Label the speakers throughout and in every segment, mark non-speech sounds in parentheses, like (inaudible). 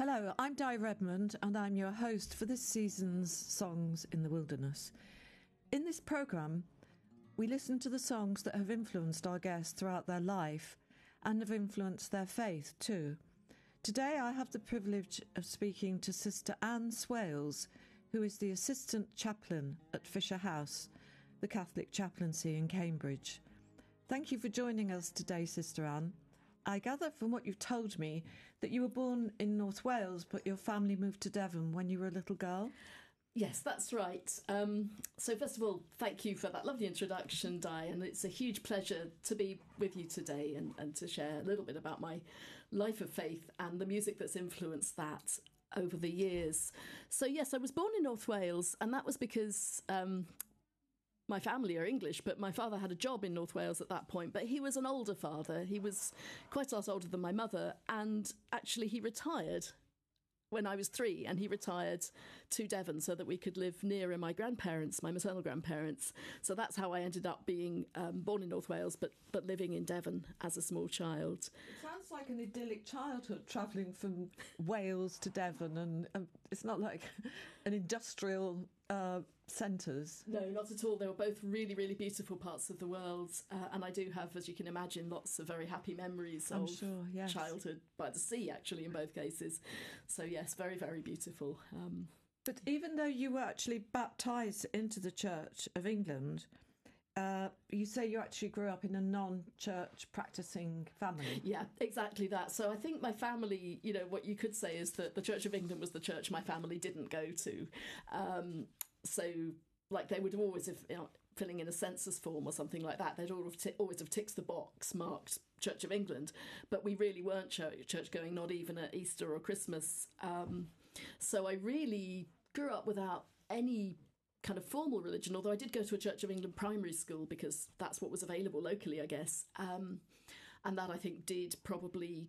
Speaker 1: Hello, I'm Di Redmond, and I'm your host for this season's Songs in the Wilderness. In this programme, we listen to the songs that have influenced our guests throughout their life and have influenced their faith too. Today, I have the privilege of speaking to Sister Anne Swales, who is the Assistant Chaplain at Fisher House, the Catholic chaplaincy in Cambridge. Thank you for joining us today, Sister Anne. I gather from what you've told me that you were born in North Wales, but your family moved to Devon when you were a little girl.
Speaker 2: Yes, that's right. Um, so, first of all, thank you for that lovely introduction, Di, and it's a huge pleasure to be with you today and, and to share a little bit about my life of faith and the music that's influenced that over the years. So, yes, I was born in North Wales, and that was because um, my family are English, but my father had a job in North Wales at that point. But he was an older father. He was quite a lot older than my mother. And actually, he retired when I was three, and he retired to Devon so that we could live nearer my grandparents, my maternal grandparents. So that's how I ended up being um, born in North Wales, but but living in Devon as a small child.
Speaker 1: It sounds like an idyllic childhood, travelling from Wales to Devon, and um, it's not like (laughs) an industrial uh, centres.
Speaker 2: No, not at all. They were both really, really beautiful parts of the world, uh, and I do have, as you can imagine, lots of very happy memories
Speaker 1: I'm
Speaker 2: of
Speaker 1: sure, yes.
Speaker 2: childhood by the sea. Actually, in both cases, so yes, very, very beautiful. Um,
Speaker 1: But even though you were actually baptised into the Church of England, uh, you say you actually grew up in a non-church practicing family. (laughs)
Speaker 2: Yeah, exactly that. So I think my family, you know, what you could say is that the Church of England was the church my family didn't go to. Um, so, like, they would always have, you know, filling in a census form or something like that, they'd all have always have ticked the box marked Church of England, but we really weren't church, church going, not even at Easter or Christmas. Um, so I really grew up without any kind of formal religion, although I did go to a Church of England primary school because that's what was available locally, I guess. Um, and that I think did probably,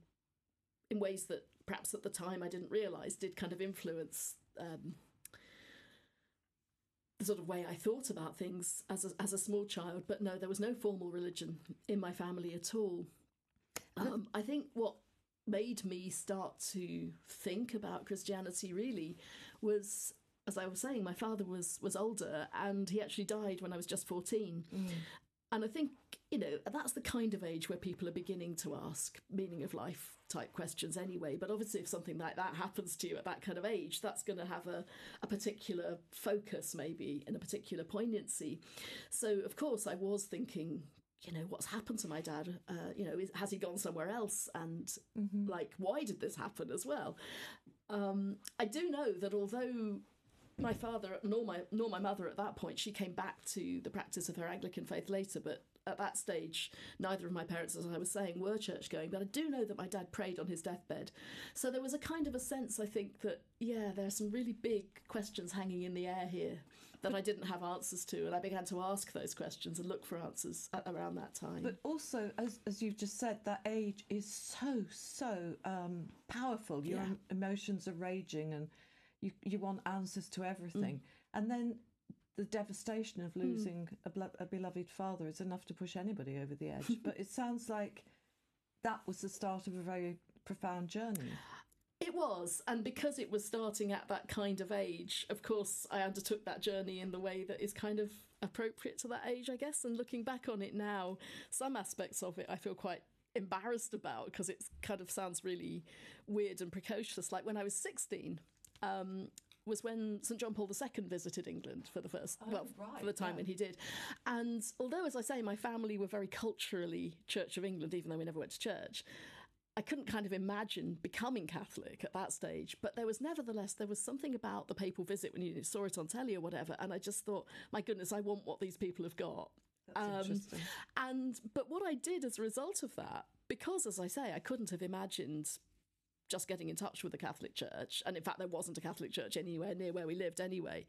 Speaker 2: in ways that perhaps at the time I didn't realise, did kind of influence um, the sort of way I thought about things as a, as a small child. But no, there was no formal religion in my family at all. Um, I think what made me start to think about Christianity really was as I was saying, my father was was older, and he actually died when I was just fourteen. Mm. And I think you know that's the kind of age where people are beginning to ask meaning of life type questions anyway. But obviously, if something like that happens to you at that kind of age, that's going to have a, a particular focus, maybe, and a particular poignancy. So, of course, I was thinking. You know what's happened to my dad? Uh, you know, is, has he gone somewhere else? And like, why did this happen as well? Um, I do know that although my father nor my nor my mother at that point she came back to the practice of her Anglican faith later but at that stage neither of my parents as I was saying were church going but I do know that my dad prayed on his deathbed so there was a kind of a sense I think that yeah there are some really big questions hanging in the air here that I didn't have answers to and I began to ask those questions and look for answers at, around that time
Speaker 1: But also, as, as you've just said, that age is so, so um, powerful. Your
Speaker 2: Yeah.
Speaker 1: em- emotions are raging and you, you want answers to everything.
Speaker 2: Mm.
Speaker 1: And then the devastation of losing a, blo- a beloved father is enough to push anybody over the edge. (laughs) but it sounds like that was the start of a very profound journey.
Speaker 2: It was, and because it was starting at that kind of age, of course, I undertook that journey in the way that is kind of appropriate to that age, I guess. And looking back on it now, some aspects of it I feel quite embarrassed about because it kind of sounds really weird and precocious. Like when I was 16, um, was when St John Paul II visited England for the first, well,
Speaker 1: right,
Speaker 2: for the time
Speaker 1: yeah.
Speaker 2: when he did. And although, as I say, my family were very culturally Church of England, even though we never went to church, I couldn't kind of imagine becoming Catholic at that stage, but there was nevertheless there was something about the papal visit when you saw it on telly or whatever, and I just thought, my goodness, I want what these people have got.
Speaker 1: That's um, interesting.
Speaker 2: And but what I did as a result of that, because as I say, I couldn't have imagined just getting in touch with the Catholic Church, and in fact, there wasn't a Catholic Church anywhere near where we lived anyway.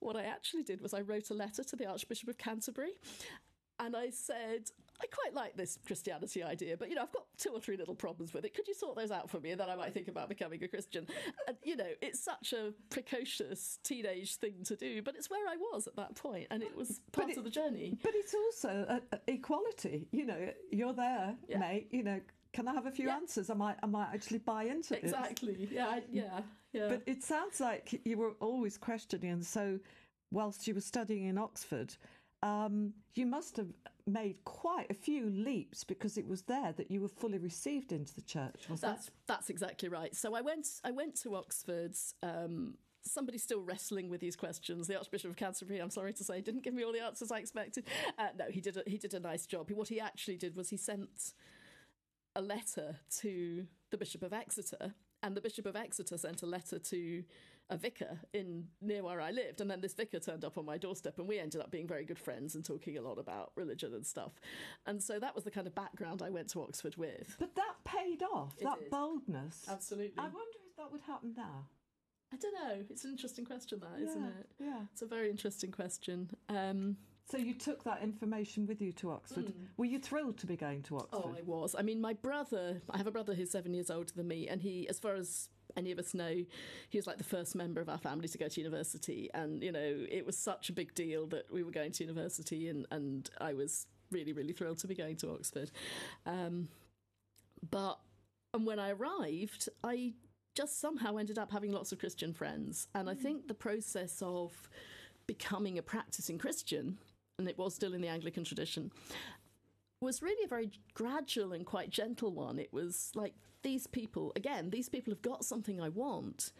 Speaker 2: What I actually did was I wrote a letter to the Archbishop of Canterbury. And I said, I quite like this Christianity idea, but you know, I've got two or three little problems with it. Could you sort those out for me? And then I might think about becoming a Christian. And you know, it's such a precocious teenage thing to do, but it's where I was at that point, and it was part
Speaker 1: it-
Speaker 2: of the journey.
Speaker 1: But it's also uh, equality. You know, you're there,
Speaker 2: Yeah.
Speaker 1: mate. You know, can I have a few
Speaker 2: Yeah.
Speaker 1: answers? I might, I might actually buy into this.
Speaker 2: Exactly. Yeah. I- Yeah. Yeah.
Speaker 1: But it sounds like you were always questioning, and so whilst you were studying in Oxford, um, you must have made quite a few leaps because it was there that you were fully received into the church. Was
Speaker 2: That's that's exactly right. So I went I went to Oxford. Um, somebody still wrestling with these questions. The Archbishop of Canterbury, I'm sorry to say, didn't give me all the answers I expected. Uh, no, he did. A, he did a nice job. What he actually did was he sent a letter to the Bishop of Exeter, and the Bishop of Exeter sent a letter to a vicar in near where I lived, and then this vicar turned up on my doorstep, and we ended up being very good friends and talking a lot about religion and stuff. And so that was the kind of background I went to Oxford with.
Speaker 1: But that paid off.
Speaker 2: It
Speaker 1: that boldness.
Speaker 2: Absolutely.
Speaker 1: I wonder if that would happen now.
Speaker 2: I don't know. It's an interesting question, that isn't it?
Speaker 1: Yeah.
Speaker 2: It's a very interesting question. Um,
Speaker 1: So you took that information with you to Oxford. Were you thrilled to be going to Oxford?
Speaker 2: oh, I was. I mean, my brother. I have a brother who's seven years older than me, and he, as far as any of us know, he was like the first member of our family to go to university, and you know, it was such a big deal that we were going to university, and and I was really, really thrilled to be going to Oxford. Um, but and when I arrived, I just somehow ended up having lots of Christian friends, and I think the process of becoming a practicing Christian, and it was still in the Anglican tradition, was really a very gradual and quite gentle one. It was like these people, again, these people have got something I want,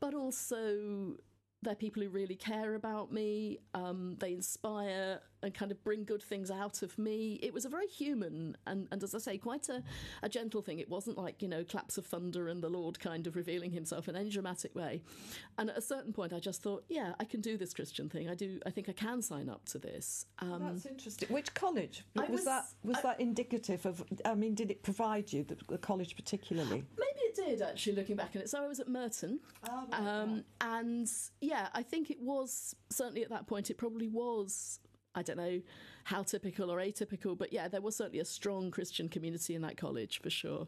Speaker 2: but also they're people who really care about me. Um, they inspire and kind of bring good things out of me. It was a very human and, and as I say, quite a, a gentle thing. It wasn't like, you know, claps of thunder and the Lord kind of revealing himself in any dramatic way. And at a certain point, I just thought, yeah, I can do this Christian thing. I do. I think I can sign up to this. Um,
Speaker 1: That's interesting. Which college was,
Speaker 2: was-
Speaker 1: that? Was
Speaker 2: I-
Speaker 1: that indicative of? I mean, did it provide you the, the college particularly?
Speaker 2: Maybe it did actually, looking back on it. So I was at Merton,
Speaker 1: Oh,
Speaker 2: um, and yeah, I think it was certainly at that point. It probably was. I don't know how typical or atypical, but yeah, there was certainly a strong Christian community in that college for sure.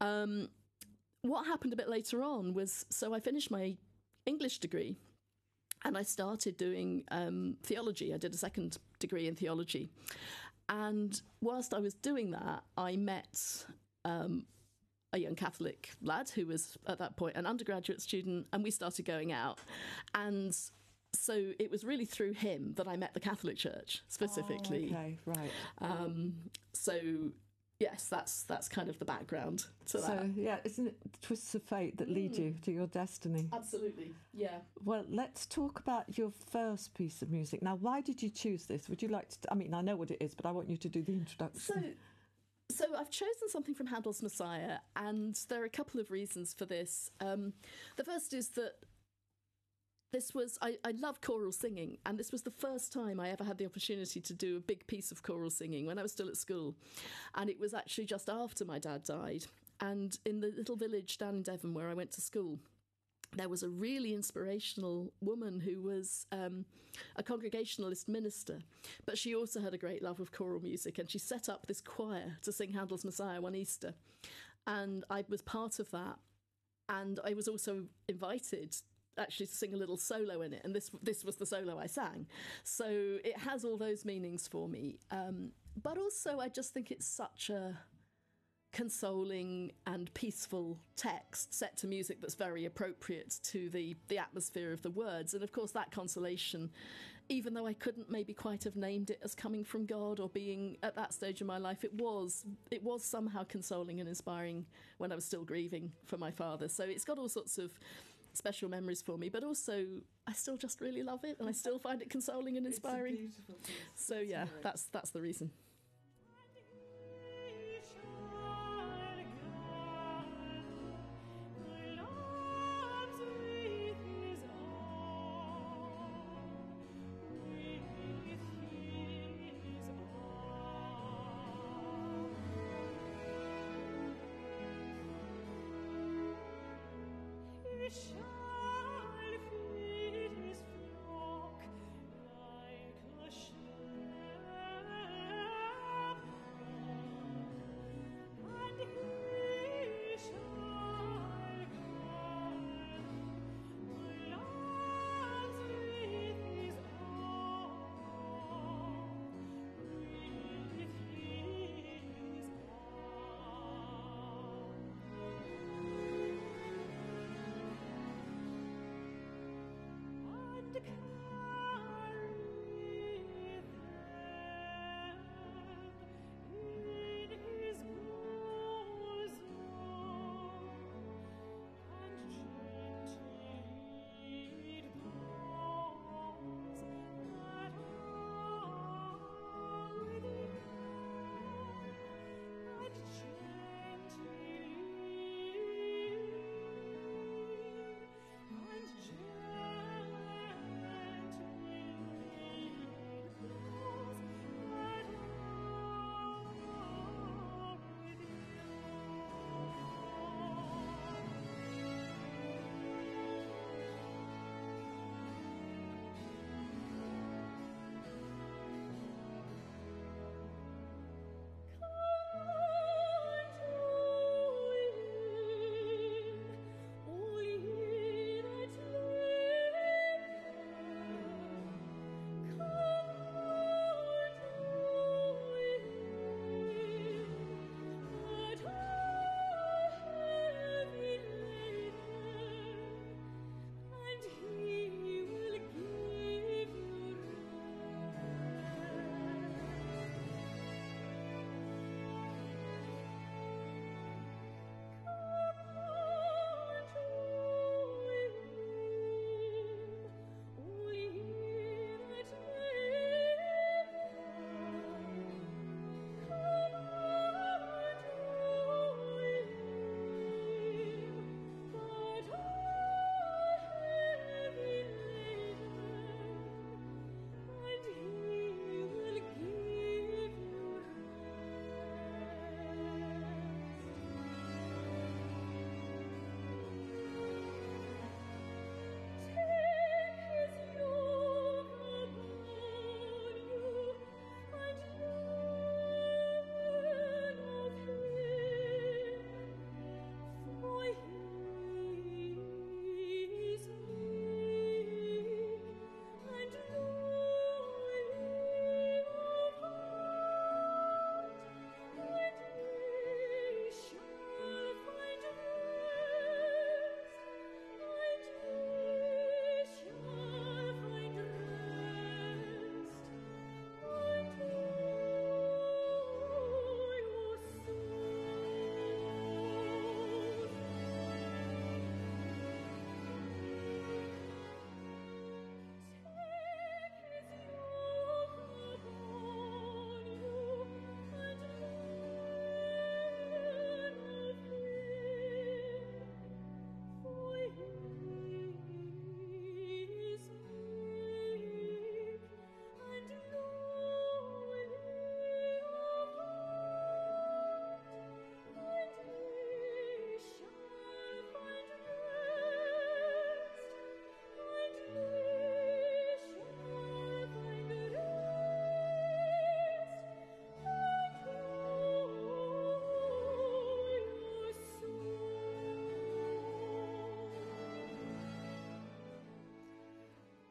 Speaker 2: Um, what happened a bit later on was so I finished my English degree and I started doing um, theology. I did a second degree in theology. And whilst I was doing that, I met um, a young Catholic lad who was at that point an undergraduate student, and we started going out. And so it was really through him that I met the Catholic Church specifically.
Speaker 1: Oh, okay, right.
Speaker 2: Um, so yes, that's that's kind of the background to that.
Speaker 1: So yeah, isn't it twists of fate that lead you to your destiny?
Speaker 2: Absolutely, yeah.
Speaker 1: Well, let's talk about your first piece of music. Now, why did you choose this? Would you like to? I mean, I know what it is, but I want you to do the introduction.
Speaker 2: So, so I've chosen something from Handel's Messiah, and there are a couple of reasons for this. Um, the first is that this was I, I love choral singing, and this was the first time I ever had the opportunity to do a big piece of choral singing when I was still at school, and it was actually just after my dad died, and in the little village down in Devon where I went to school. There was a really inspirational woman who was um, a congregationalist minister, but she also had a great love of choral music, and she set up this choir to sing Handel's Messiah one Easter, and I was part of that, and I was also invited actually sing a little solo in it, and this this was the solo I sang, so it has all those meanings for me, um, but also I just think it's such a consoling and peaceful text set to music that's very appropriate to the the atmosphere of the words. And of course that consolation even though I couldn't maybe quite have named it as coming from God or being at that stage of my life it was it was somehow consoling and inspiring when I was still grieving for my father. So it's got all sorts of special memories for me but also I still just really love it and I still find it consoling and inspiring. so yeah that's that's the reason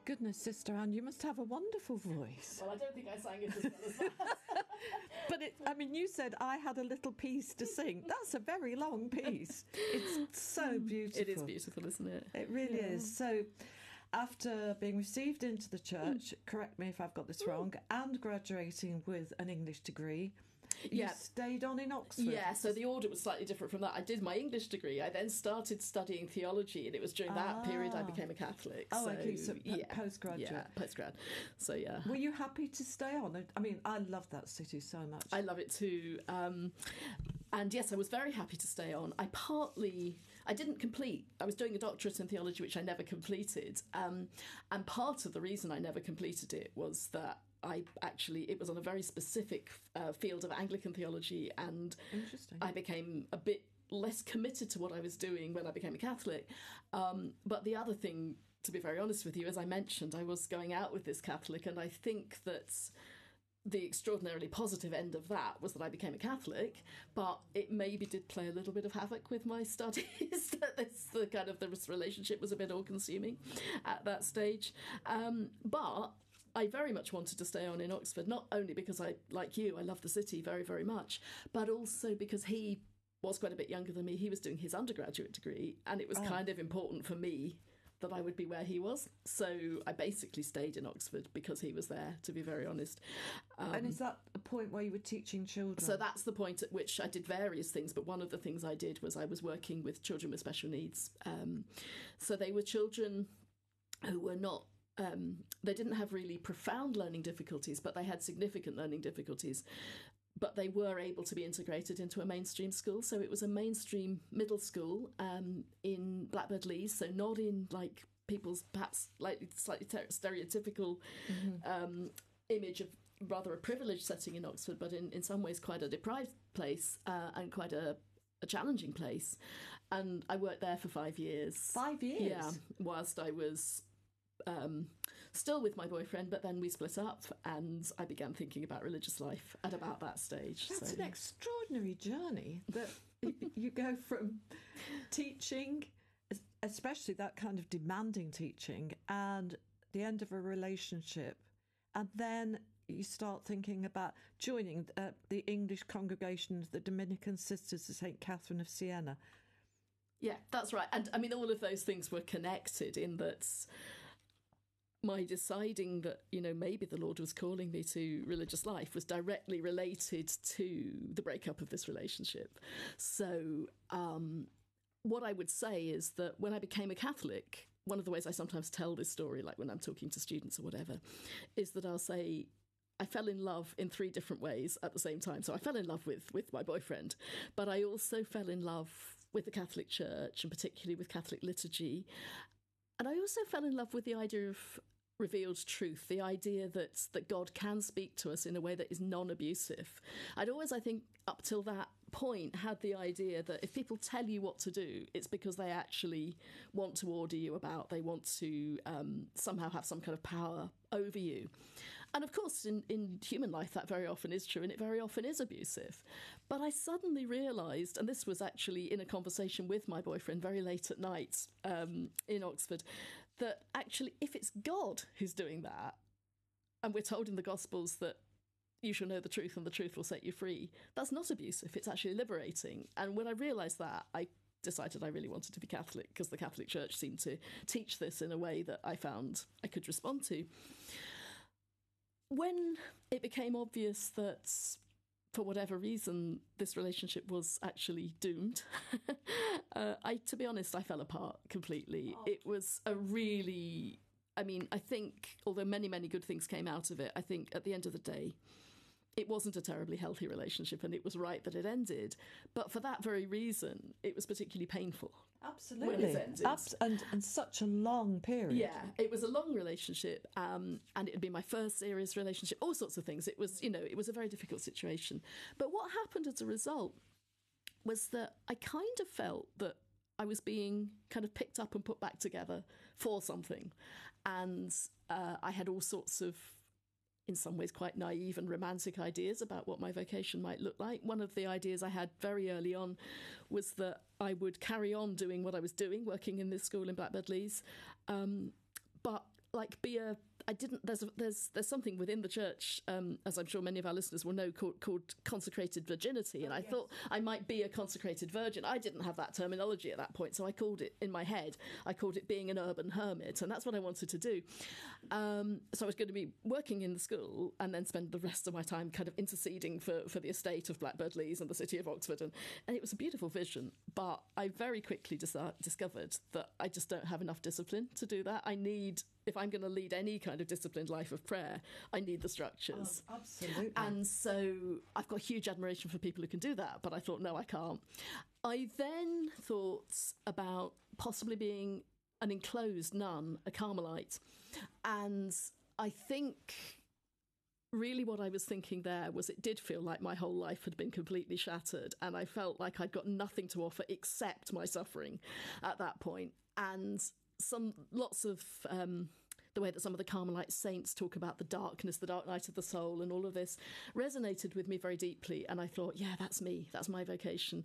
Speaker 1: goodness, Sister Anne, you must have a wonderful voice.
Speaker 2: Well, I don't think I sang it as well as that. (laughs) (laughs)
Speaker 1: but it, I mean, you said I had a little piece to sing. That's a very long piece. It's so beautiful.
Speaker 2: It is beautiful, isn't it?
Speaker 1: It really yeah. is. So, after being received into the church, mm. correct me if I've got this wrong, and graduating with an English degree, you yeah. stayed on in Oxford.
Speaker 2: Yeah, so the order was slightly different from that. I did my English degree. I then started studying theology, and it was during that period I ah. became a Catholic.
Speaker 1: Oh, so, okay, so yeah, postgraduate.
Speaker 2: Yeah, postgrad. So yeah.
Speaker 1: Were you happy to stay on? I mean, I love that city so much.
Speaker 2: I love it too. Um, and yes, I was very happy to stay on. I partly I didn't complete. I was doing a doctorate in theology, which I never completed. Um, and part of the reason I never completed it was that I actually it was on a very specific uh, field of Anglican theology, and I became a bit less committed to what I was doing when I became a Catholic. Um, but the other thing, to be very honest with you, as I mentioned, I was going out with this Catholic, and I think that the extraordinarily positive end of that was that I became a Catholic, but it maybe did play a little bit of havoc with my (laughs) studies. that this the kind of the relationship was a bit all consuming at that stage. Um, but I very much wanted to stay on in Oxford, not only because I, like you, I love the city very, very much, but also because he was quite a bit younger than me. He was doing his undergraduate degree, and it was oh. kind of important for me that I would be where he was. So I basically stayed in Oxford because he was there, to be very honest.
Speaker 1: Um, and is that a point where you were teaching children?
Speaker 2: So that's the point at which I did various things, but one of the things I did was I was working with children with special needs. Um, so they were children who were not um, they didn't have really profound learning difficulties, but they had significant learning difficulties. But they were able to be integrated into a mainstream school. So it was a mainstream middle school um, in Blackbird Leys, so not in like people's perhaps slightly, slightly ter- stereotypical mm-hmm. um, image of rather a privileged setting in Oxford, but in, in some ways quite a deprived place uh, and quite a, a challenging place. And I worked there for five years.
Speaker 1: Five years?
Speaker 2: Yeah, whilst I was um, still with my boyfriend, but then we split up and I began thinking about religious life at about that stage.
Speaker 1: That's so. an extraordinary journey that (laughs) you go from teaching, especially that kind of demanding teaching, and the end of a relationship, and then you start thinking about joining uh, the English congregation of the Dominican Sisters of St. Catherine of Siena.
Speaker 2: Yeah, that's right. And I mean, all of those things were connected in that my deciding that you know maybe the lord was calling me to religious life was directly related to the breakup of this relationship so um, what i would say is that when i became a catholic one of the ways i sometimes tell this story like when i'm talking to students or whatever is that i'll say I fell in love in three different ways at the same time. So I fell in love with with my boyfriend, but I also fell in love with the Catholic Church and particularly with Catholic liturgy. And I also fell in love with the idea of revealed truth, the idea that that God can speak to us in a way that is non-abusive. I'd always, I think, up till that point, had the idea that if people tell you what to do, it's because they actually want to order you about. They want to um, somehow have some kind of power over you. And of course, in, in human life, that very often is true, and it very often is abusive. But I suddenly realised, and this was actually in a conversation with my boyfriend very late at night um, in Oxford, that actually, if it's God who's doing that, and we're told in the Gospels that you shall know the truth and the truth will set you free, that's not abusive, it's actually liberating. And when I realised that, I decided I really wanted to be Catholic because the Catholic Church seemed to teach this in a way that I found I could respond to. When it became obvious that for whatever reason, this relationship was actually doomed. (laughs) uh, I, to be honest, I fell apart completely. Oh. It was a really, I mean, I think, although many, many good things came out of it, I think at the end of the day, it wasn't a terribly healthy relationship and it was right that it ended. But for that very reason, it was particularly painful.
Speaker 1: Absolutely. Abs- and, and such a long period.
Speaker 2: Yeah, it was a long relationship um, and it had been my first serious relationship, all sorts of things. It was, you know, it was a very difficult situation. But what happened as a result was that I kind of felt that I was being kind of picked up and put back together for something. And uh, I had all sorts of in some ways quite naive and romantic ideas about what my vocation might look like. One of the ideas I had very early on was that I would carry on doing what I was doing, working in this school in Blackbird Leys, um, but like be a I didn't. There's a, there's there's something within the church, um, as I'm sure many of our listeners will know, called, called consecrated virginity, and oh, I yes. thought I might be a consecrated virgin. I didn't have that terminology at that point, so I called it in my head. I called it being an urban hermit, and that's what I wanted to do. Um, so I was going to be working in the school and then spend the rest of my time kind of interceding for for the estate of Blackbird Leys and the city of Oxford, and, and it was a beautiful vision. But I very quickly dis- discovered that I just don't have enough discipline to do that. I need if I'm going to lead any kind of disciplined life of prayer, I need the structures.
Speaker 1: Oh, absolutely.
Speaker 2: And so I've got huge admiration for people who can do that, but I thought, no, I can't. I then thought about possibly being an enclosed nun, a Carmelite. And I think really what I was thinking there was it did feel like my whole life had been completely shattered and I felt like I'd got nothing to offer except my suffering at that point and some lots of um, the way that some of the Carmelite saints talk about the darkness, the dark night of the soul, and all of this resonated with me very deeply. And I thought, yeah, that's me, that's my vocation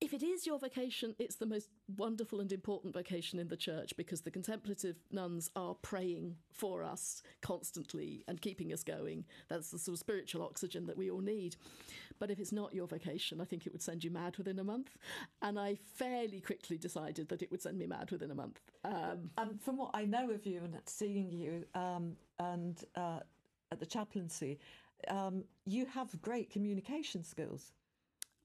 Speaker 2: if it is your vocation, it's the most wonderful and important vocation in the church because the contemplative nuns are praying for us constantly and keeping us going. That's the sort of spiritual oxygen that we all need. But if it's not your vocation, I think it would send you mad within a month. And I fairly quickly decided that it would send me mad within a month.
Speaker 1: Um, and from what I know of you and seeing you um, and uh, at the chaplaincy, um, you have great communication skills.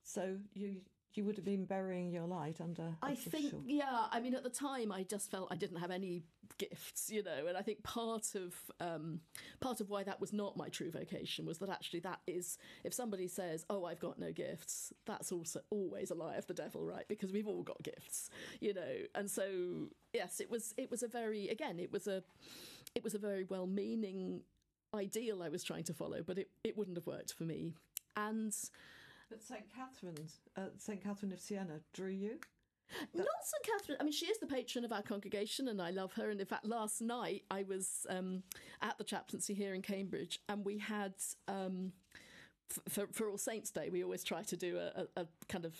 Speaker 1: So you you would have been burying your light under.
Speaker 2: I think, yeah. I mean, at the time, I just felt I didn't have any gifts, you know, and I think part of um, part of why that was not my true vocation was that actually that is if somebody says, "Oh, I've got no gifts," that's also always a lie of the devil, right? Because we've all got gifts, you know, and so yes, it was it was a very again it was a it was a very well meaning ideal I was trying to follow, but it it wouldn't have worked for me, and
Speaker 1: but St. Catherine's, uh, St. Catherine of Siena, drew you?
Speaker 2: Not St. Catherine. I mean, she is the patron of our congregation, and I love her. And in fact, last night I was um, at the chaplaincy here in Cambridge, and we had um, for, for All Saints' Day, we always try to do a, a, a kind of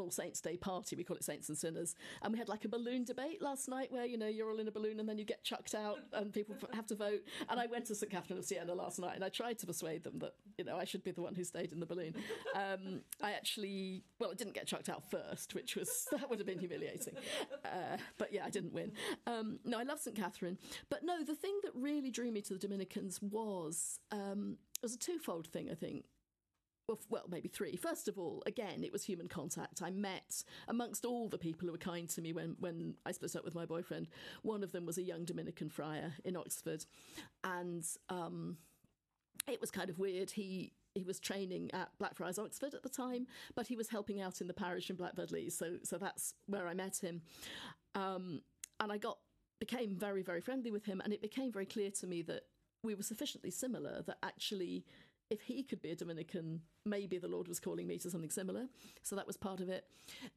Speaker 2: all Saints Day party. We call it Saints and Sinners. And we had like a balloon debate last night where, you know, you're all in a balloon and then you get chucked out and people (laughs) have to vote. And I went to St. Catherine of Siena last night and I tried to persuade them that, you know, I should be the one who stayed in the balloon. Um, I actually, well, I didn't get chucked out first, which was, (laughs) that would have been humiliating. Uh, but yeah, I didn't win. Um, no, I love St. Catherine. But no, the thing that really drew me to the Dominicans was, um, it was a twofold thing, I think well, well, maybe three. First of all, again, it was human contact. I met amongst all the people who were kind to me when, when I split up with my boyfriend. One of them was a young Dominican friar in Oxford, and um, it was kind of weird. He he was training at Blackfriars Oxford at the time, but he was helping out in the parish in Blackbird Leys. So so that's where I met him, um, and I got became very very friendly with him, and it became very clear to me that we were sufficiently similar that actually if he could be a Dominican, maybe the Lord was calling me to something similar. So that was part of it.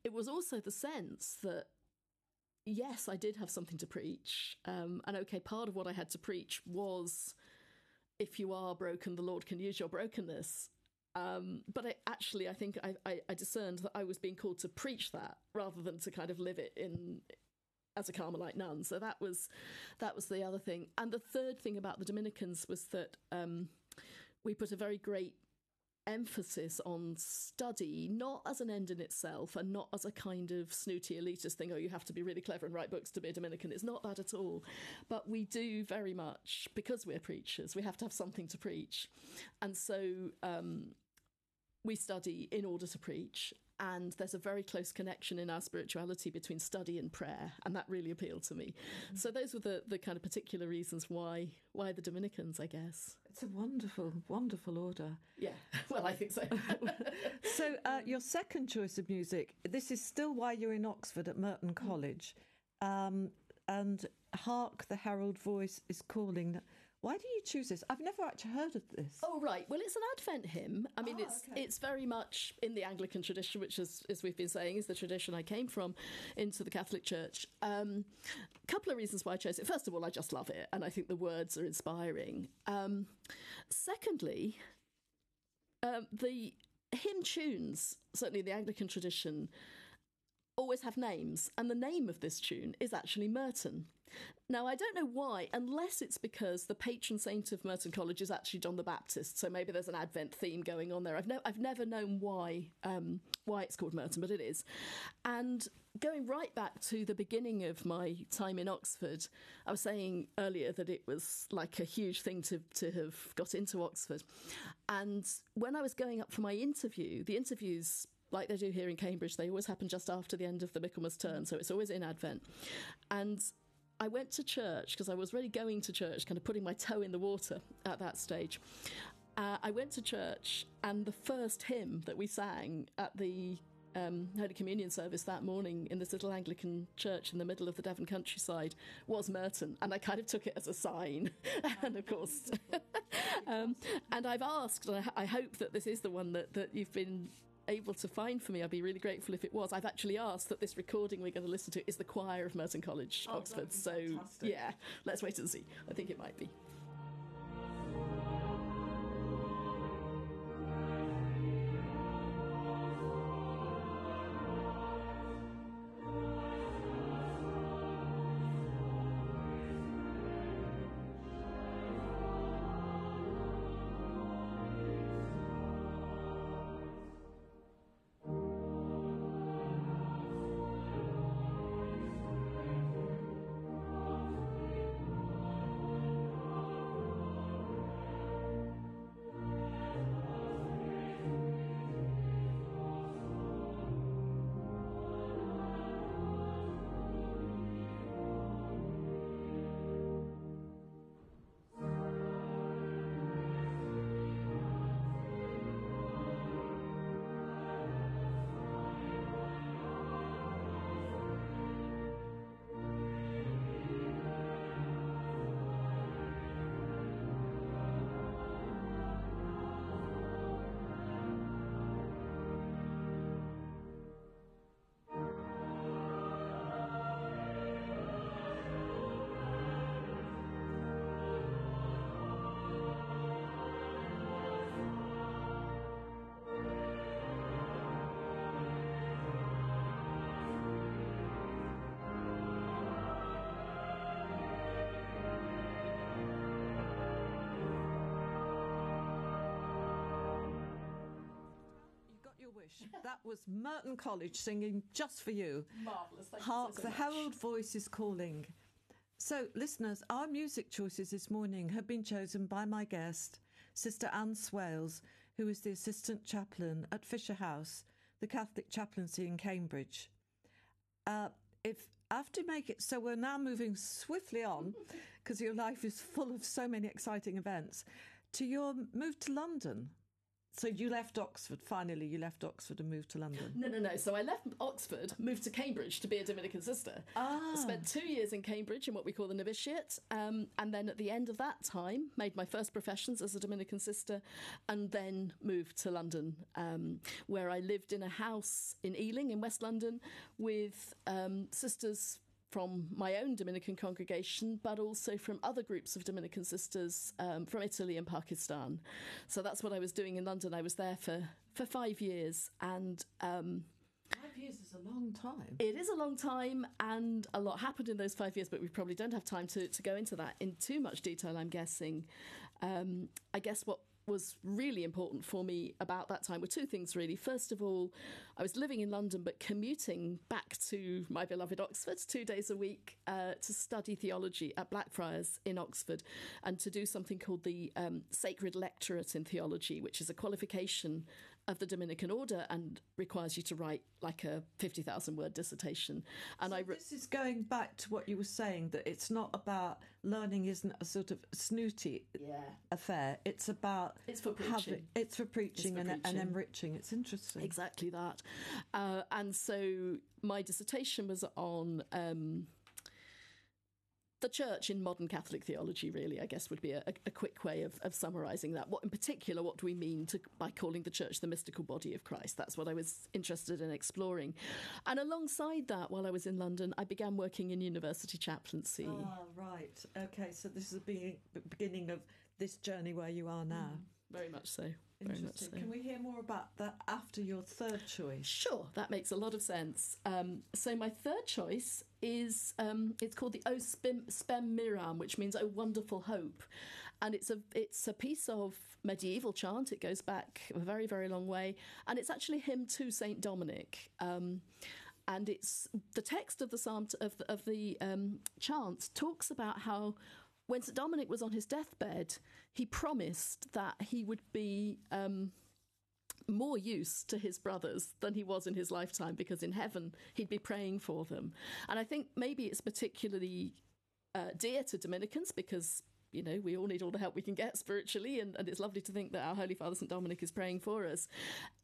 Speaker 2: It was also the sense that, yes, I did have something to preach. Um, and okay, part of what I had to preach was if you are broken, the Lord can use your brokenness. Um, but I, actually, I think I, I, I discerned that I was being called to preach that rather than to kind of live it in as a Carmelite nun. So that was that was the other thing. And the third thing about the Dominicans was that um, we put a very great emphasis on study, not as an end in itself and not as a kind of snooty elitist thing, oh, you have to be really clever and write books to be a Dominican. It's not that at all. But we do very much, because we're preachers, we have to have something to preach. And so um, we study in order to preach and there's a very close connection in our spirituality between study and prayer and that really appealed to me. Mm-hmm. so those were the, the kind of particular reasons why why the dominicans i guess.
Speaker 1: It's a wonderful wonderful order.
Speaker 2: Yeah (laughs) well i think so. (laughs)
Speaker 1: So uh, (laughs) your second choice of music this is still why you're in oxford at merton mm. college. Um, and hark the herald voice is calling why do you choose this? I've never actually heard of this.
Speaker 2: Oh right, well it's an Advent hymn. I mean, oh, it's okay. it's very much in the Anglican tradition, which is, as we've been saying, is the tradition I came from into the Catholic Church. A um, couple of reasons why I chose it. First of all, I just love it, and I think the words are inspiring. Um, secondly, um, the hymn tunes, certainly the Anglican tradition, always have names, and the name of this tune is actually Merton. Now, I don't know why, unless it's because the patron saint of Merton College is actually John the Baptist, so maybe there's an Advent theme going on there. I've, no, I've never known why um, why it's called Merton, but it is. And going right back to the beginning of my time in Oxford, I was saying earlier that it was like a huge thing to, to have got into Oxford. And when I was going up for my interview, the interviews like they do here in Cambridge, they always happen just after the end of the Michaelmas term, so it's always in Advent. And I went to church because I was really going to church, kind of putting my toe in the water at that stage. Uh, I went to church, and the first hymn that we sang at the um, Holy Communion service that morning in this little Anglican church in the middle of the Devon countryside was Merton, and I kind of took it as a sign. (laughs) and of course, (laughs) um, and I've asked, and I, I hope that this is the one that, that you've been able to find for me, I'd be really grateful if it was. I've actually asked that this recording we're going to listen to is the choir of Merton College, oh, Oxford. So, fantastic. yeah, let's wait and see. I think it might be.
Speaker 1: That was Merton College singing just for you.
Speaker 2: Marvellous. Thank
Speaker 1: Hark,
Speaker 2: you so,
Speaker 1: so the herald voice is calling. So, listeners, our music choices this morning have been chosen by my guest, Sister Anne Swales, who is the assistant chaplain at Fisher House, the Catholic chaplaincy in Cambridge. Uh, if after make it so we're now moving swiftly on (laughs) because your life is full of so many exciting events to your move to London so you left Oxford. Finally, you left Oxford and moved to London.
Speaker 2: No, no, no. So I left Oxford, moved to Cambridge to be a Dominican sister.
Speaker 1: Ah.
Speaker 2: I spent two years in Cambridge in what we call the novitiate, um, and then at the end of that time, made my first professions as a Dominican sister, and then moved to London, um, where I lived in a house in Ealing in West London with um, sisters from my own Dominican congregation, but also from other groups of Dominican sisters um, from Italy and Pakistan. So that's what I was doing in London. I was there for, for five years and. Um,
Speaker 1: Five years is a long time.
Speaker 2: It is a long time, and a lot happened in those five years, but we probably don't have time to, to go into that in too much detail, I'm guessing. Um, I guess what was really important for me about that time were two things, really. First of all, I was living in London but commuting back to my beloved Oxford two days a week uh, to study theology at Blackfriars in Oxford and to do something called the um, Sacred Lectorate in Theology, which is a qualification of the Dominican order and requires you to write like a 50,000 word dissertation. And
Speaker 1: so
Speaker 2: I re-
Speaker 1: this is going back to what you were saying that it's not about learning isn't a sort of snooty
Speaker 2: yeah.
Speaker 1: affair. It's about
Speaker 2: it's for preaching. Having,
Speaker 1: it's for preaching,
Speaker 2: it's for
Speaker 1: and,
Speaker 2: preaching.
Speaker 1: and, enriching. It's interesting.
Speaker 2: Exactly that. Uh, and so my dissertation was on um, the church in modern Catholic theology, really, I guess, would be a, a quick way of, of summarising that. What, in particular, what do we mean to, by calling the church the mystical body of Christ? That's what I was interested in exploring. And alongside that, while I was in London, I began working in university chaplaincy.
Speaker 1: Ah, right. Okay, so this is the beginning of this journey where you are now.
Speaker 2: very much so. So.
Speaker 1: Can we hear more about that after your third choice?
Speaker 2: Sure, that makes a lot of sense. Um, so my third choice is um, it's called the O Spem, Spem Miram, which means "O Wonderful Hope," and it's a it's a piece of medieval chant. It goes back a very very long way, and it's actually a hymn to Saint Dominic. Um, and it's the text of the psalm of the, of the um, chant talks about how when St Dominic was on his deathbed, he promised that he would be um, more use to his brothers than he was in his lifetime because in heaven he'd be praying for them. And I think maybe it's particularly uh, dear to Dominicans because you know, we all need all the help we can get spiritually, and, and it's lovely to think that our Holy Father St. Dominic is praying for us.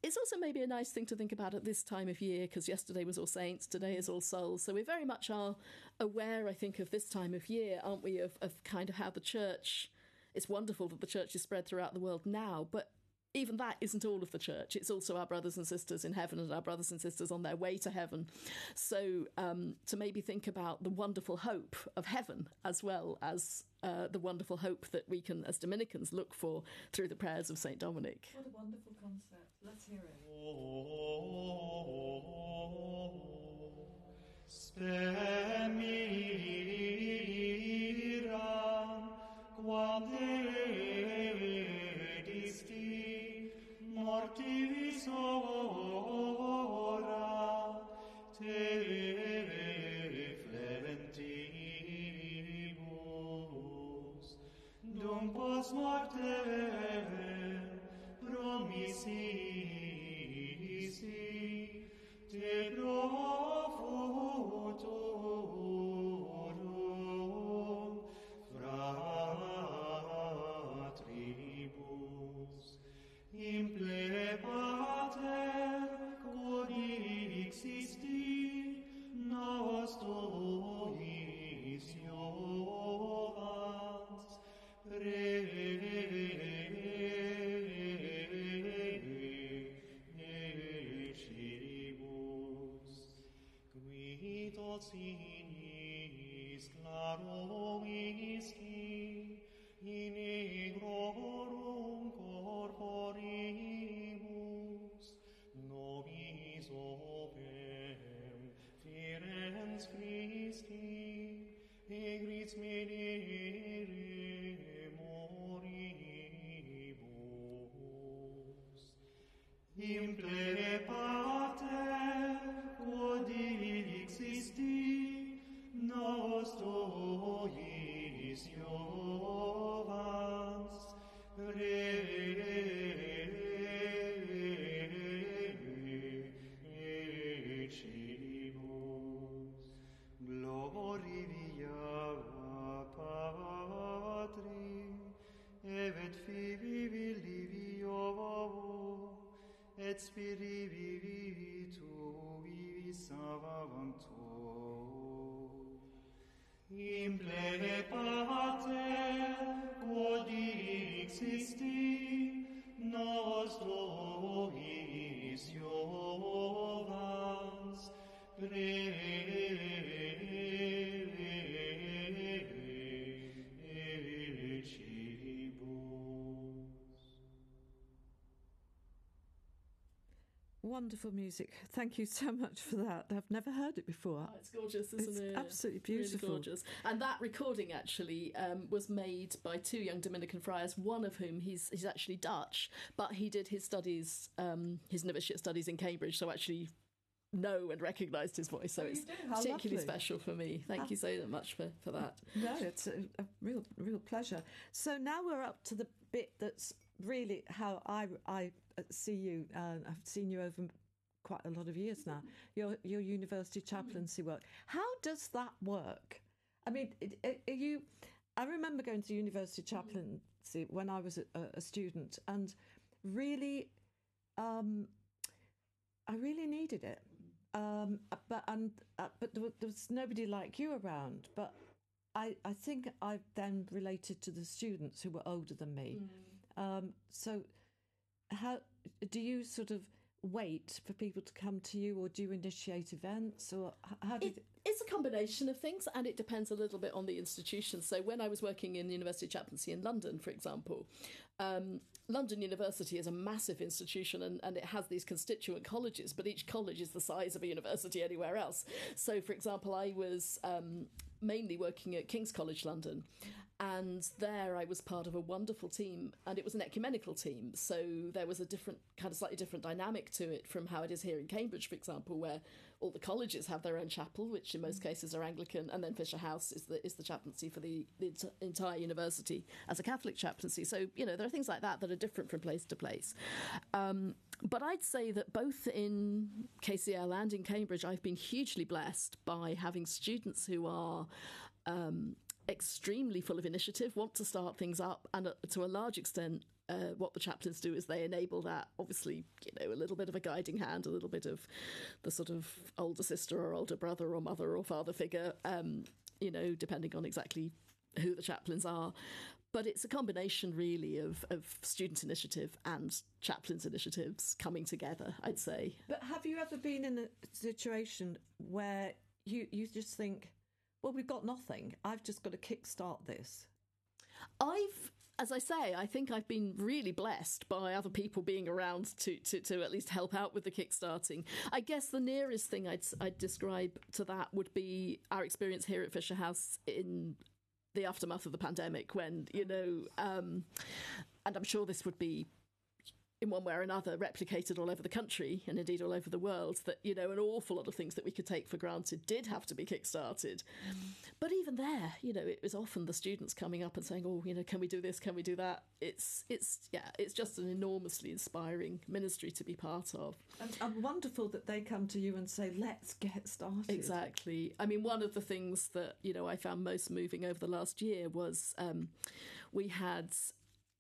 Speaker 2: It's also maybe a nice thing to think about at this time of year, because yesterday was All Saints, today is All Souls. So we very much are aware, I think, of this time of year, aren't we, of, of kind of how the church. It's wonderful that the church is spread throughout the world now, but even that isn't all of the church. It's also our brothers and sisters in heaven and our brothers and sisters on their way to heaven. So um, to maybe think about the wonderful hope of heaven as well as uh, the wonderful hope that we can, as Dominicans, look for through the prayers of Saint Dominic.
Speaker 1: What a wonderful concept! Let's hear it.
Speaker 3: martiris ora te fleventimus dum post mortem et
Speaker 1: Wonderful music. Thank you so much for that. I've never heard it before.
Speaker 2: Oh, it's gorgeous, isn't
Speaker 1: It's
Speaker 2: it?
Speaker 1: absolutely
Speaker 2: Really
Speaker 1: beautiful.
Speaker 2: gorgeous. And that recording actually um, was made by two young Dominican friars, one of whom he's he's actually Dutch, but he did his studies, um, his novitiate studies in Cambridge, so actually know and recognised his voice. So
Speaker 1: Oh,
Speaker 2: it's particularly
Speaker 1: lovely.
Speaker 2: special for me. Thank you so much for, for that.
Speaker 1: No, it's a, a real, real pleasure. So now we're up to the bit that's really how I, I see you. Uh, I've seen you over quite a lot of years now. (laughs) Your your university chaplaincy work. How does that work? I mean, are you. I remember going to university chaplaincy when I was a, a student, and really, um, I really needed it. Um, but and uh, but there was, there was nobody like you around. But I I think I then related to the students who were older than me. Um, so how do you sort of wait for people to come to you, or do you initiate events, or how do you?
Speaker 2: It, it's a combination of things, and it depends a little bit on the institution. So, when I was working in University Chaplaincy in London, for example, um, London University is a massive institution and, and it has these constituent colleges, but each college is the size of a university anywhere else. So, for example, I was um, mainly working at King's College London, and there I was part of a wonderful team, and it was an ecumenical team. So there was a different, kind of slightly different dynamic to it from how it is here in Cambridge, for example, where all the colleges have their own chapel, which in most cases are Anglican, and then Fisher House is the is the chaplaincy for the, the entire university as a Catholic chaplaincy. So you know there are things like that that are different from place to place. Um, but I'd say that both in KCL and in Cambridge, I've been hugely blessed by having students who are. Um, extremely full of initiative, want to start things up, and uh, to a large extent, uh, what the chaplains do is they enable that. Obviously, you know, a little bit of a guiding hand, a little bit of the sort of older sister or older brother or mother or father figure, um, you know, depending on exactly who the chaplains are. But it's a combination, really, of, of student initiative and chaplains' initiatives coming together, I'd say.
Speaker 1: But have you ever been in a situation where you you just think, well, we've got nothing. I've just got to kickstart this.
Speaker 2: I've, as I say, I think I've been really blessed by other people being around to, to, to at least help out with the kickstarting. I guess the nearest thing I'd, I'd describe to that would be our experience here at Fisher House in the aftermath of the pandemic when, you know, um, and I'm sure this would be in one way or another replicated all over the country and indeed all over the world that you know an awful lot of things that we could take for granted did have to be kick-started. Mm. but even there you know it was often the students coming up and saying oh you know can we do this? Can we do that? It's it's yeah it's just an enormously inspiring ministry to be part of.
Speaker 1: And, and wonderful that they come to you and say let's get started.
Speaker 2: Exactly. I mean one of the things that you know i found most moving over the last year was um, we had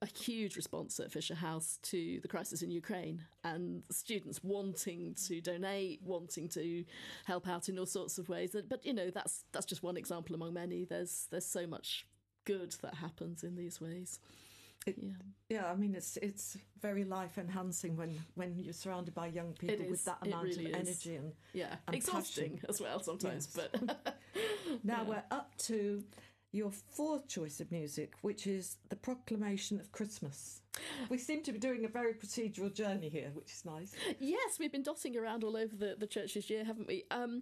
Speaker 2: a huge response at Fisher House to the crisis in Ukraine and students wanting to donate, wanting to help out in all sorts of ways. But you know, that's that's just one example among many. There's there's so much good that happens in these ways.
Speaker 1: It, yeah. yeah, I mean it's it's very life enhancing when when you're surrounded by young people with that amount
Speaker 2: really
Speaker 1: of energy and
Speaker 2: yeah,
Speaker 1: and
Speaker 2: exhausting
Speaker 1: passion.
Speaker 2: as well sometimes.
Speaker 1: Yes.
Speaker 2: But (laughs)
Speaker 1: now (laughs)
Speaker 2: yeah.
Speaker 1: we're up to your fourth choice of music, which is the proclamation of Christmas. We seem to be doing a very procedural journey here, which is nice.
Speaker 2: Yes, we've been dotting around all over the, the church this year, haven't we? Um,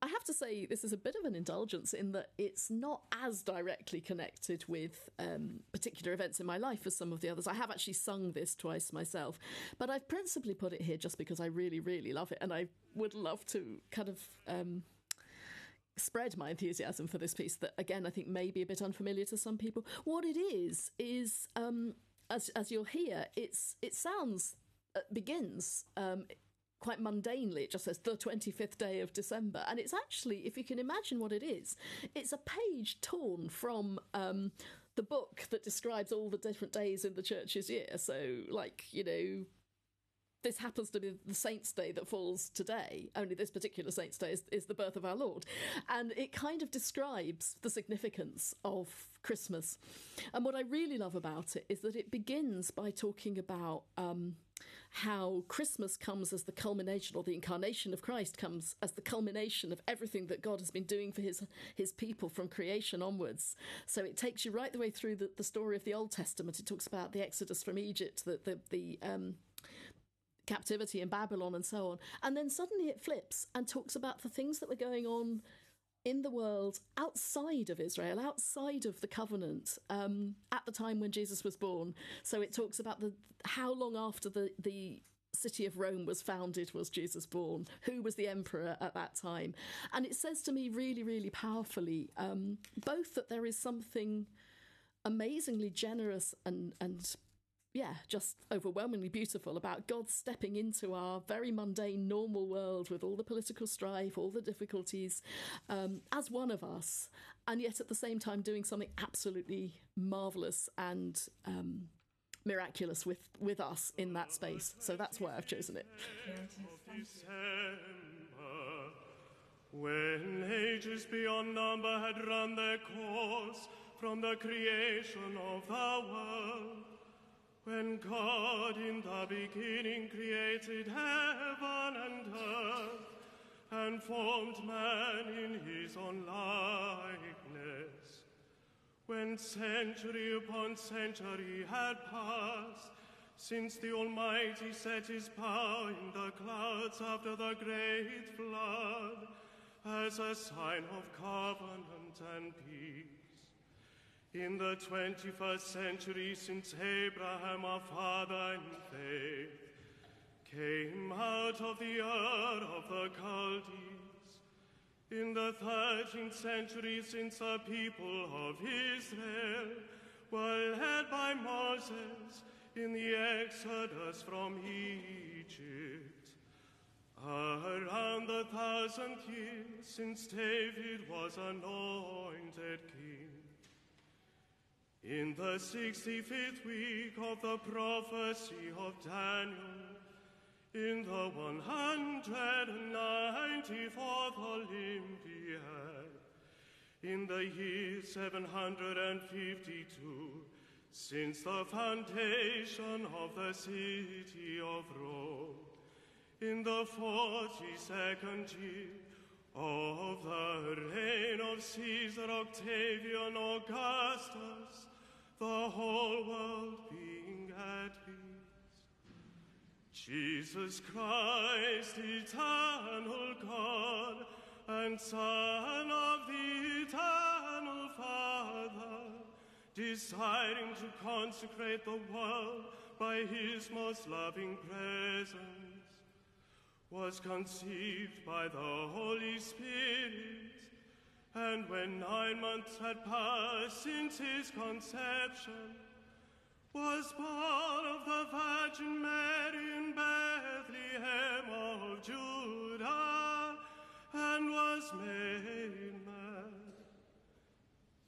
Speaker 2: I have to say, this is a bit of an indulgence in that it's not as directly connected with um, particular events in my life as some of the others. I have actually sung this twice myself, but I've principally put it here just because I really, really love it and I would love to kind of. Um, spread my enthusiasm for this piece that again I think may be a bit unfamiliar to some people. What it is is um, as as you'll hear, it's it sounds uh, begins. Um, quite mundanely, it just says the 25th day of December. And it's actually, if you can imagine what it is, it's a page torn from um, the book that describes all the different days in the church's year. So, like, you know, this happens to be the saint's day that falls today. Only this particular saint's day is, is, the birth of our lord. And it kind of describes the significance of christmas. And what i really love about it is that it begins by talking about um, how christmas comes as the culmination or the incarnation of christ comes as the culmination of everything that god has been doing for his his people from creation onwards. So it takes you right the way through the, the story of the old testament. It talks about the exodus from egypt the the, the um, captivity in Babylon and so on. And then suddenly it flips and talks about the things that were going on in the world outside of Israel, outside of the covenant, um, at the time when Jesus was born. So it talks about the how long after the the city of Rome was founded was Jesus born? Who was the emperor at that time? And it says to me really, really powerfully, um, both that there is something amazingly generous and and yeah, just overwhelmingly beautiful about God stepping into our very mundane, normal world with all the political strife, all the difficulties, um, as one of us, and yet at the same time doing something absolutely marvelous and um, miraculous with, with us in that space. So that's why I've chosen it.
Speaker 4: When ages beyond number had run their course from the creation of the world When God in the beginning created heaven and earth and formed man in his own likeness, when century upon century had passed, since the Almighty set his power in the clouds after the great flood, as a sign of covenant and peace. In the 21st century, since Abraham, our father in faith, came out of the Ur of the Chaldees, in the 13th century, since the people of Israel were led by Moses in the exodus from Egypt, around the thousandth year since David was anointed king. In the 65th week of the prophecy of Daniel, in the 194th Olympiad, in the year 752, since the foundation of the city of Rome, in the 42nd year of the reign of Caesar Octavian Augustus, the whole world being at peace. Jesus Christ, eternal God and Son of the eternal Father, deciding to consecrate the world by his most loving presence, was conceived by the Holy Spirit and when nine months had passed since his conception, was born of the Virgin Mary in Bethlehem of Judah, and was made man.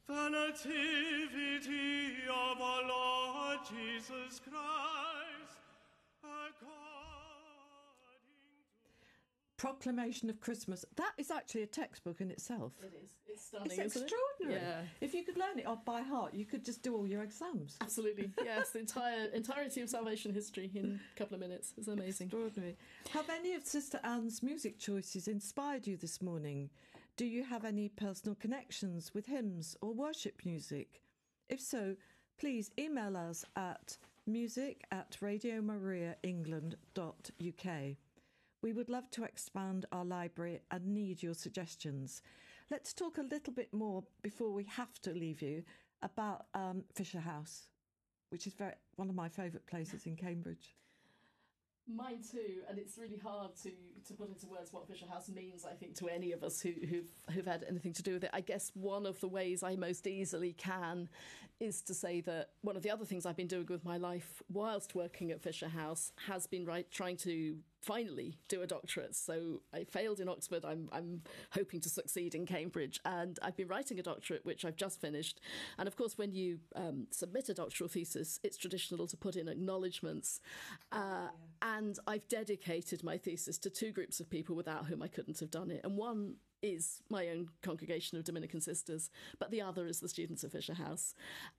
Speaker 4: The Nativity of our Lord Jesus Christ,
Speaker 1: Proclamation of Christmas. That is actually a textbook in itself.
Speaker 2: It is. It's stunning.
Speaker 1: It's
Speaker 2: isn't
Speaker 1: extraordinary.
Speaker 2: It? Yeah.
Speaker 1: If you could learn it off by heart, you could just do all your exams.
Speaker 2: Absolutely. (laughs) Yes, the entire entirety of salvation history in a couple of minutes. It's amazing.
Speaker 1: Extraordinary. Have any of Sister Anne's music choices inspired you this morning? Do you have any personal connections with hymns or worship music? If so, please email us at music at radiomariaengland.uk. We would love to expand our library and need your suggestions. Let's talk a little bit more before we have to leave you about um, Fisher House, which is very, one of my favourite places in Cambridge.
Speaker 2: Mine too, and it's really hard to, to put into words what Fisher House means. I think to any of us who, who've who've had anything to do with it. I guess one of the ways I most easily can is to say that one of the other things I've been doing with my life whilst working at Fisher House has been right trying to finally do a doctorate. So I failed in Oxford. I'm, I'm hoping to succeed in Cambridge. And I've been writing a doctorate, which I've just finished. And of course, when you um, submit a doctoral thesis, it's traditional to put in acknowledgements. Uh, yeah. And I've dedicated my thesis to two groups of people without whom I couldn't have done it. And one is my own congregation of Dominican sisters, but the other is the students of Fisher House.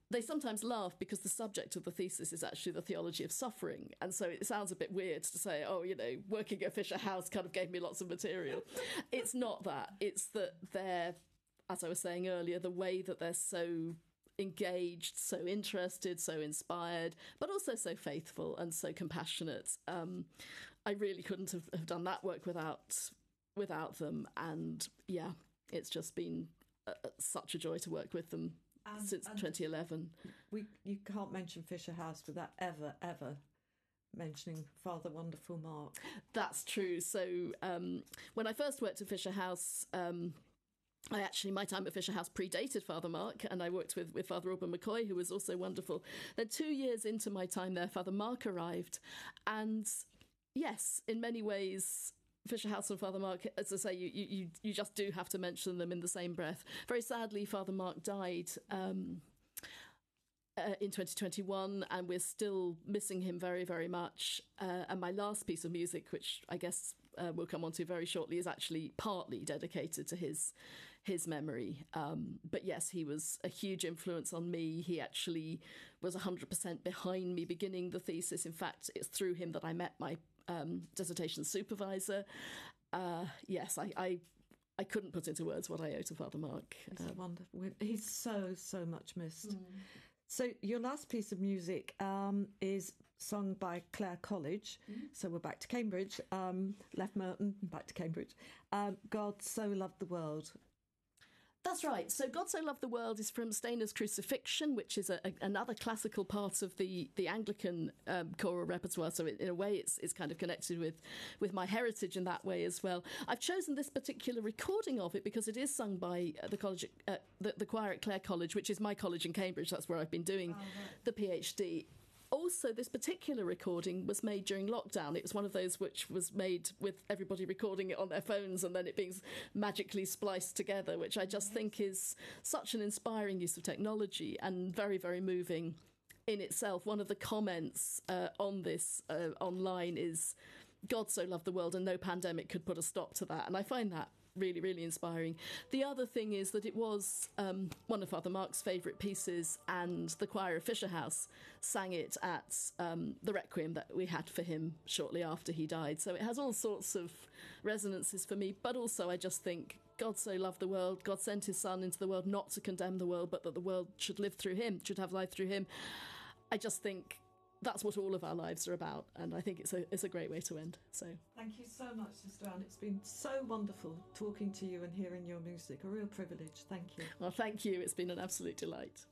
Speaker 2: They sometimes laugh because the subject of the thesis is actually the theology of suffering. And so it sounds a bit weird to say, oh, you know, working at Fisher House kind of gave me lots of material. (laughs) it's not that. It's that they're, as I was saying earlier, the way that they're so engaged, so interested, so inspired, but also so faithful and so compassionate. Um, I really couldn't have, have done that work without without them. And yeah, it's just been uh, such a joy to work with them and, since and 2011.
Speaker 1: We you can't mention Fisher House without ever ever mentioning Father Wonderful Mark.
Speaker 2: That's true. So um, when I first worked at Fisher House. Um, I actually, my time at Fisher House predated Father Mark, and I worked with, with Father Alban McCoy, who was also wonderful. Then, two years into my time there, Father Mark arrived. And yes, in many ways, Fisher House and Father Mark, as I say, you, you, you just do have to mention them in the same breath. Very sadly, Father Mark died um, uh, in 2021, and we're still missing him very, very much. Uh, and my last piece of music, which I guess uh, we'll come on to very shortly, is actually partly dedicated to his his memory. Um, but yes, he was a huge influence on me. He actually was 100% behind me beginning the thesis. In fact, it's through him that I met my um, dissertation supervisor. Uh, yes, I, I I couldn't put into words what I owe to Father Mark.
Speaker 1: He's uh, wonderful. He's so so much missed. Mm. So your last piece of music um, is sung by Clare College. Mm. So we're back to Cambridge. Um, left Merton, back to Cambridge. Um, God so loved the world.
Speaker 2: That's right. So, God So Loved the World is from Stainer's Crucifixion, which is a, a, another classical part of the the Anglican um, choral repertoire. So, it, in a way, it's it's kind of connected with with my heritage in that way as well. I've chosen this particular recording of it because it is sung by the college, uh, the, the choir at Clare College, which is my college in Cambridge. That's where I've been doing oh, right. the PhD also, this particular recording was made during lockdown. It was one of those which was made with everybody recording it on their phones and then it being magically spliced together, which I just think is such an inspiring use of technology and very, very moving in itself. One of the comments uh, on this uh, online is God so loved the world and no pandemic could put a stop to that. And I find that really, really inspiring. The other thing is that it was um, one of Father Mark's favourite pieces, and the choir of Fisher House sang it at um, the requiem that we had for him shortly after he died. So it has all sorts of resonances for me, but also I just think God so loved the world, God sent his son into the world not to condemn the world, but that the world should live through him, should have life through him. I just think that's what all of our lives are about, and I think it's a it's a great way to end. So
Speaker 1: thank you so much, Sister Anne. It's been so wonderful talking to you and hearing your music. A real privilege. Thank you.
Speaker 2: Well, thank you. It's been an absolute delight.